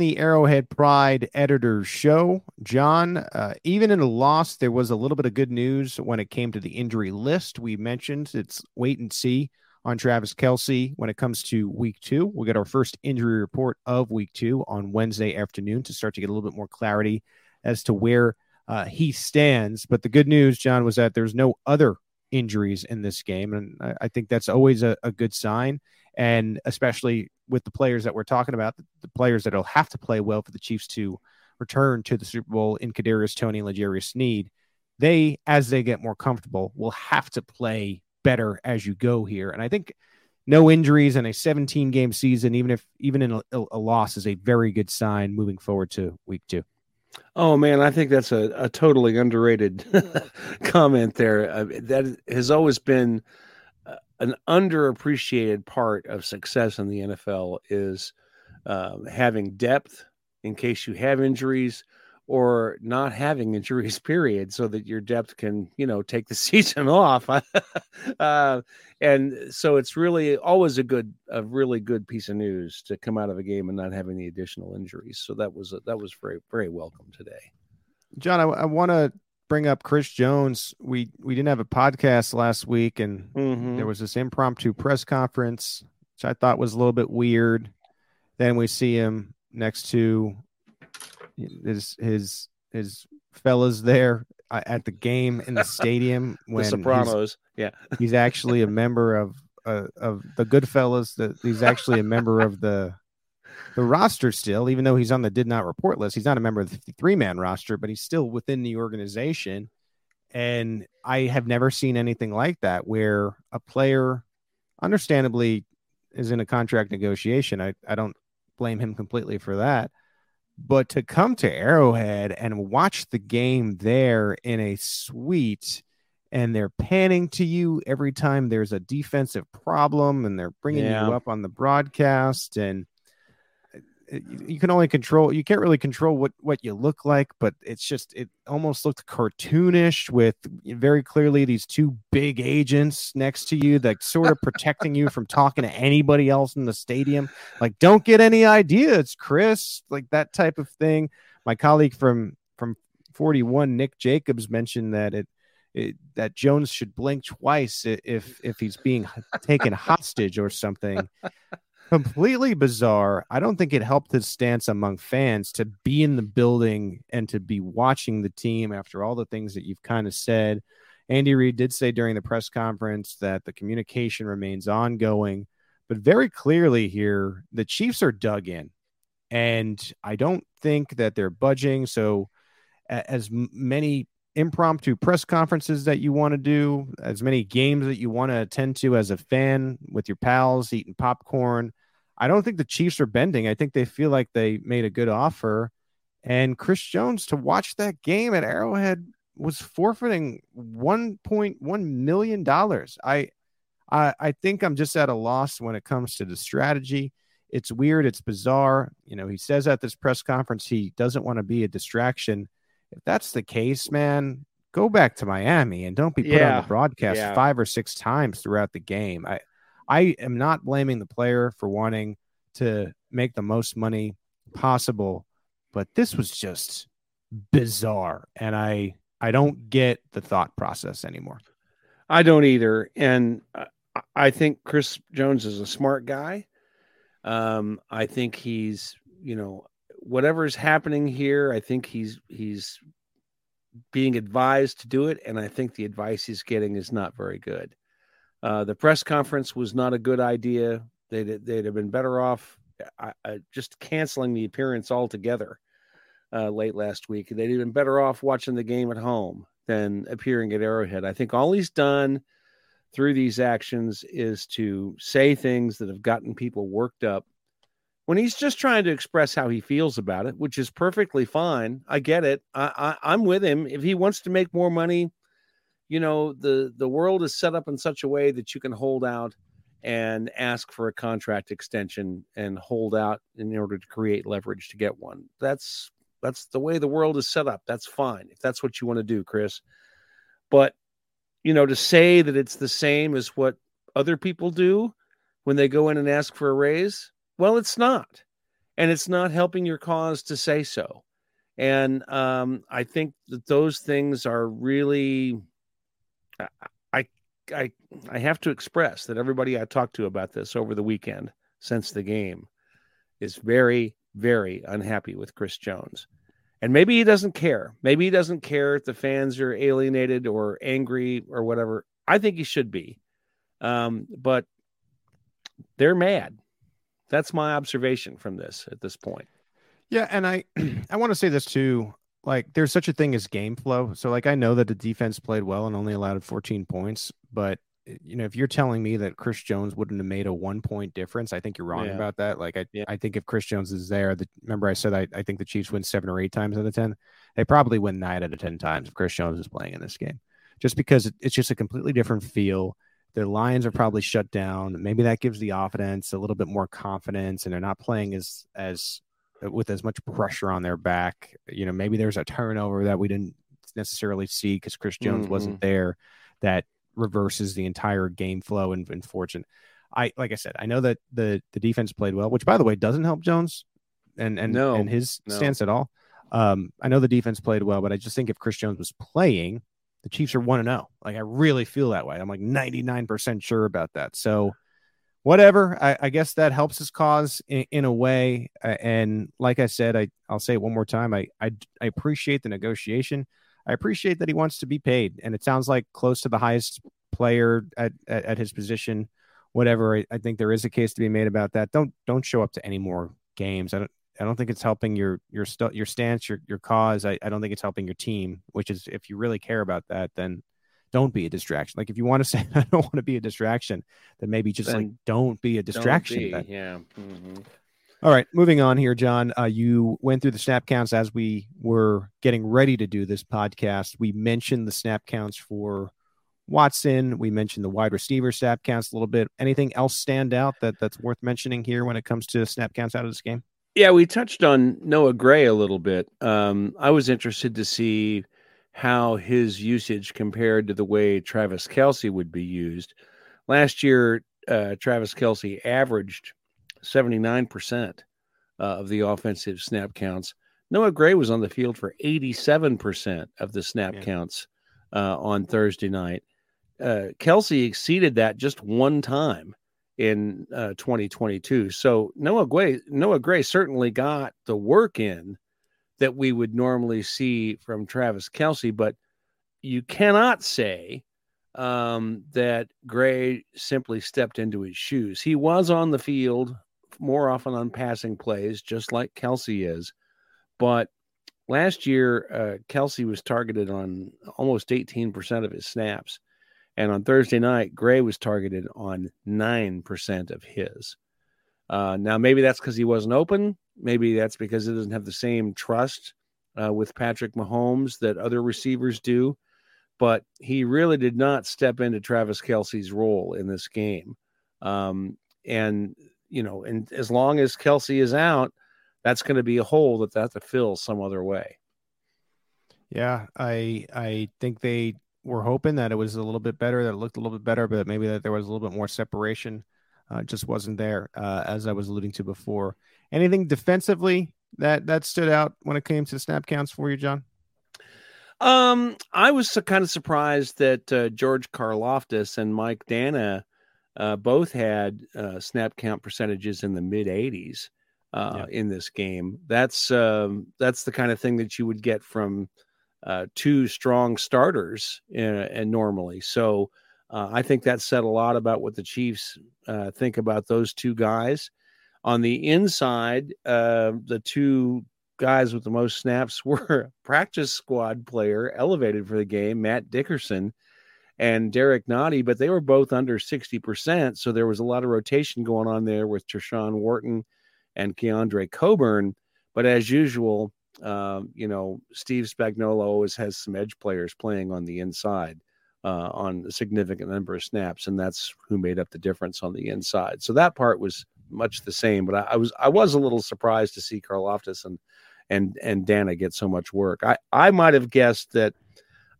the Arrowhead Pride Editors Show. John, uh, even in a loss, there was a little bit of good news when it came to the injury list. We mentioned it's wait and see on Travis Kelce when it comes to week two. We'll get our first injury report of week two on Wednesday afternoon to start to get a little bit more clarity as to where uh, he stands. But the good news, John, was that there's no other injuries in this game. And I, I think that's always a, a good sign and especially with the players that we're talking about, the, players that'll have to play well for the Chiefs to return to the Super Bowl in Kadarius Toney and L'Jarius Sneed, they, as they get more comfortable, will have to play better as you go here. And I think no injuries in a 17 game season, even if even in a, a, loss, is a very good sign moving forward to week two. Oh man, I think that's a, a totally underrated comment there. Uh, that has always been an underappreciated part of success in the NFL is uh, having depth in case you have injuries or not having injuries period so that your depth can you know take the season off. Uh, and so it's really always a good a really good piece of news to come out of a game and not having any additional injuries. So that was a, that was very very welcome today. John i, I want to bring up chris jones we we didn't have a podcast last week and mm-hmm. there was this impromptu press conference which i thought was a little bit weird then we see him next to his his his fellas there uh, at the game in the stadium when the Sopranos. He's, yeah, he's actually a member of uh, of the Goodfellas. That he's actually a member of the the roster still, even though he's on the did not report list. He's not a member of the 53 man roster, but he's still within the organization. And I have never seen anything like that where a player, understandably, is in a contract negotiation. I, I don't blame him completely for that. But to come to Arrowhead and watch the game there in a suite and they're panning to you every time there's a defensive problem and they're bringing yeah. you up on the broadcast and you can only control you can't really control what what you look like but it's just it almost looked cartoonish with very clearly these two big agents next to you that sort of protecting you from talking to anybody else in the stadium. Like don't get any ideas chris like that type of thing. My colleague from from 41 nick jacobs mentioned that it it, that Jones should blink twice if if he's being taken hostage or something completely bizarre. I don't think it helped his stance among fans to be in the building and to be watching the team after all the things that you've kind of said. Andy Reid did say during the press conference that the communication remains ongoing, but very clearly here, the Chiefs are dug in. And I don't think that they're budging. So, as many impromptu press conferences that you want to do, as many games that you want to attend to as a fan with your pals eating popcorn, I don't think the Chiefs are bending. I think they feel like they made a good offer. And Chris Jones to watch that game at Arrowhead was forfeiting 1.1 million dollars. I, I I think I'm just at a loss when it comes to the strategy. It's weird, it's bizarre. You know, he says at this press conference he doesn't want to be a distraction. If that's the case, man, go back to Miami and don't be put yeah. on the broadcast yeah. five or six times throughout the game. I I am not blaming the player for wanting to make the most money possible, but this was just bizarre and I I don't get the thought process anymore. I don't either and I think Chris Jones is a smart guy. Um I think he's, you know, whatever's happening here, I think he's he's being advised to do it and I think the advice he's getting is not very good. Uh, the press conference was not a good idea. They'd, they'd have been better off uh, uh, just canceling the appearance altogether uh, late last week. They'd have been better off watching the game at home than appearing at Arrowhead. I think all he's done through these actions is to say things that have gotten people worked up when he's just trying to express how he feels about it, which is perfectly fine. I get it. I, I, I'm with him. If he wants to make more money, you know the the world is set up in such a way that you can hold out and ask for a contract extension and hold out in order to create leverage to get one. That's that's the way the world is set up. That's fine if that's what you want to do chris. But you know to say that it's the same as what other people do when they go in and ask for a raise well it's not. And it's not helping your cause to say so. And um, i think that those things are really I I I have to express that everybody I talked to about this over the weekend since the game is very very unhappy with Chris Jones. And maybe he doesn't care. Maybe he doesn't care if the fans are alienated or angry or whatever. I think he should be. Um, but they're mad. That's my observation from this at this point. Yeah, and I I want to say this too like there's such a thing as game flow. So like I know that the defense played well and only allowed 14 points, but eh, you know, if you're telling me that Chris Jones wouldn't have made a one point difference, I think you're wrong yeah. about that. Like I, yeah. I think if Chris Jones is there, the, remember I said I, I think the Chiefs win seven or eight times out of ten. They probably win nine out of ten times if Chris Jones is playing in this game, just because it's just a completely different feel. The Lions are probably shut down. Maybe that gives the offense a little bit more confidence, and they're not playing as as with as much pressure on their back. You know, maybe there's a turnover that we didn't necessarily see because Chris Jones mm-hmm. wasn't there that reverses the entire game flow and, and fortune. I like I said, I know that the the defense played well, which by the way doesn't help Jones and and no, and his no. stance at all. Um, I know the defense played well, but I just think if Chris Jones was playing, the Chiefs are one to zero. Like I really feel that way. I'm like 99 percent sure about that. So whatever. I, I, guess that helps his cause in, in a way. And like I said, I I'll say it one more time. I, I I appreciate the negotiation. I appreciate that he wants to be paid, and it sounds like close to the highest player at at, at his position. Whatever. I, I think there is a case to be made about that. Don't don't show up to any more games. I don't I don't think it's helping your your st- your stance, your your cause. I, I don't think it's helping your team. Which is, if you really care about that, then don't be a distraction. Like if you want to say I don't want to be a distraction, then maybe just then like don't be a distraction. Be, yeah. Mm-hmm. All right, moving on here, John. Uh, you went through the snap counts as we were getting ready to do this podcast. We mentioned the snap counts for Watson. We mentioned the wide receiver snap counts a little bit. Anything else stand out that that's worth mentioning here when it comes to snap counts out of this game? Yeah, we touched on Noah Gray a little bit. Um, I was interested to see how his usage compared to the way Travis Kelce would be used. Last year, uh, Travis Kelce averaged 79% uh, of the offensive snap counts. Noah Gray was on the field for 87% of the snap yeah. counts uh, on Thursday night. Uh, Kelce exceeded that just one time in uh, 2022. So Noah Gray, Noah Gray certainly got the work in that we would normally see from Travis Kelce, but you cannot say um, that Gray simply stepped into his shoes. He was on the field more often on passing plays, just like Kelce is. But last year, uh, Kelce was targeted on almost 18% of his snaps. And on Thursday night, Gray was targeted on 9% of his. Uh, now, maybe that's because he wasn't open. Maybe that's because it doesn't have the same trust uh, with Patrick Mahomes that other receivers do. But he really did not step into Travis Kelce's role in this game. Um, and, you know, and as long as Kelce is out, that's going to be a hole that they have to fill some other way. Yeah, I I think they were hoping that it was a little bit better, that it looked a little bit better, but maybe that there was a little bit more separation. Uh, just wasn't there, uh, as I was alluding to before. Anything defensively that that stood out when it came to snap counts for you, John? Um, I was kind of surprised that uh, George Karlaftis and Mike Danna uh, both had uh, snap count percentages in the mid 80s uh, yeah. in this game. That's um, that's the kind of thing that you would get from uh, two strong starters uh, and normally. So uh, I think that said a lot about what the Chiefs uh, think about those two guys. On the inside, uh, the two guys with the most snaps were practice squad player elevated for the game, Matt Dickerson and Derrick Nnadi, but they were both under 60%. So there was a lot of rotation going on there with Tershawn Wharton and Keondre Coburn. But as usual, um, you know, Steve Spagnuolo always has some edge players playing on the inside uh, on a significant number of snaps, and that's who made up the difference on the inside. So that part was much the same, but I, I was I was a little surprised to see Karlaftis and and and Danna get so much work. I I might have guessed that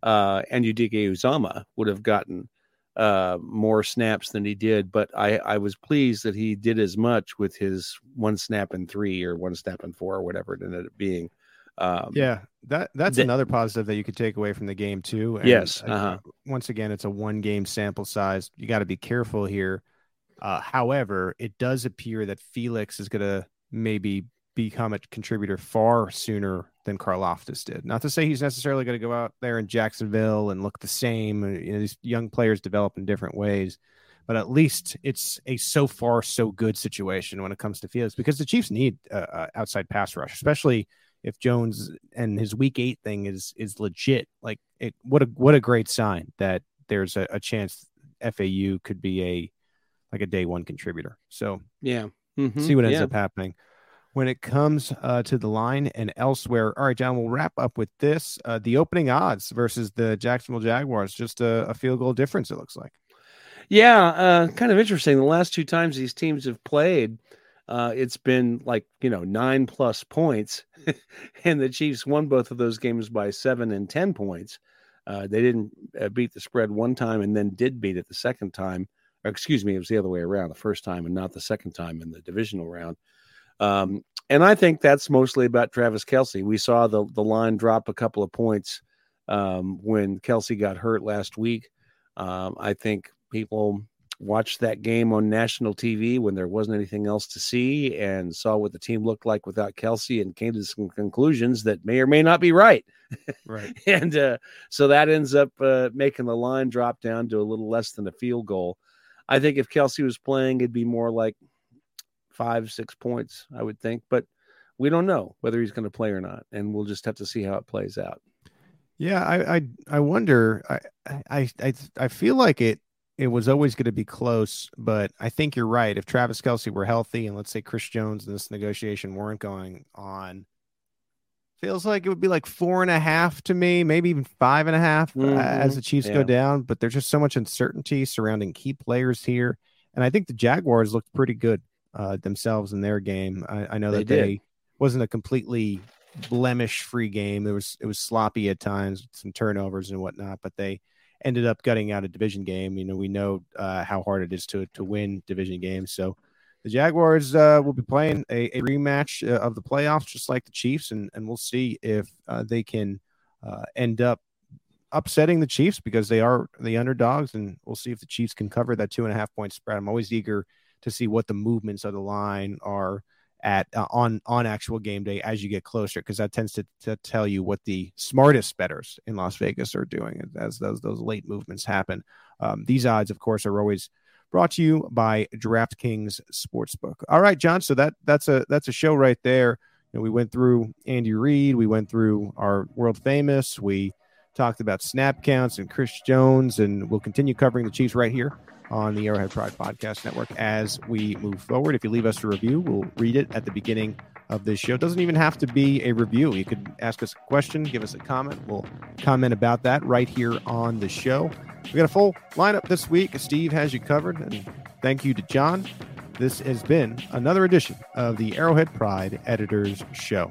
uh, Anudike Uzomah would have gotten uh, more snaps than he did, but I, I was pleased that he did as much with his one snap and three or one snap and four or whatever it ended up being. Um, yeah, that that's th- another positive that you could take away from the game too. And yes. Uh-huh. once again, it's a one game sample size. You got to be careful here. Uh, however, it does appear that Felix is going to maybe become a contributor far sooner than Karlaftis did. Not to say he's necessarily going to go out there in Jacksonville and look the same. Uh, you know, these young players develop in different ways, but at least it's a so far so good situation when it comes to Felix because the Chiefs need uh, outside pass rush, especially if Jones and his week eight thing is is legit, like it, what a what a great sign that there's a, a chance FAU could be a like a day one contributor. So yeah, mm-hmm. see what ends yeah. up happening when it comes uh, to the line and elsewhere. All right, John, we'll wrap up with this: uh, the opening odds versus the Jacksonville Jaguars, just a, a field goal difference. It looks like. Yeah, uh, kind of interesting. The last two times these teams have played, uh, it's been like you know nine plus points, and the Chiefs won both of those games by seven and ten points. Uh, they didn't uh, beat the spread one time and then did beat it the second time. Or excuse me, it was the other way around the first time and not the second time in the divisional round. Um, and I think that's mostly about Travis Kelce. We saw the the line drop a couple of points um, when Kelce got hurt last week. Um, I think people watched that game on national TV when there wasn't anything else to see and saw what the team looked like without Kelce and came to some conclusions that may or may not be right. Right. and uh, so that ends up uh, making the line drop down to a little less than a field goal. I think if Kelce was playing, it'd be more like five, six points, I would think. But we don't know whether he's going to play or not. And we'll just have to see how it plays out. Yeah, I I, I wonder. I, I I I feel like it it was always going to be close, but I think you're right. If Travis Kelce were healthy and let's say Chris Jones and this negotiation weren't going on, feels like it would be like four and a half to me, maybe even five and a half mm-hmm. uh, as the Chiefs yeah. go down. But there's just so much uncertainty surrounding key players here. And I think the Jaguars looked pretty good uh, themselves in their game. I, I know that they, they wasn't a completely blemish free game. It was it was sloppy at times, some turnovers and whatnot, but they ended up gutting out a division game. You know, we know uh, how hard it is to to win division games. So the Jaguars uh, will be playing a, a rematch uh, of the playoffs, just like the Chiefs, and and we'll see if uh, they can uh, end up upsetting the Chiefs because they are the underdogs, and we'll see if the Chiefs can cover that two and a half point spread. I'm always eager to see what the movements of the line are at uh, on on actual game day as you get closer because that tends to, to tell you what the smartest betters in Las Vegas are doing as those those late movements happen. Um, these odds, of course, are always brought to you by DraftKings Sportsbook. All right, John. So that that's a that's a show right there. You know, we went through Andy Reid, we went through our world famous, we talked about snap counts and Chris Jones, and we'll continue covering the Chiefs right here on the Arrowhead Pride Podcast Network as we move forward. If you leave us a review, we'll read it at the beginning of this show. It doesn't even have to be a review. You could ask us a question, give us a comment. We'll comment about that right here on the show. We got a full lineup this week. Steve has you covered. And thank you to John. This has been another edition of the Arrowhead Pride Editors Show.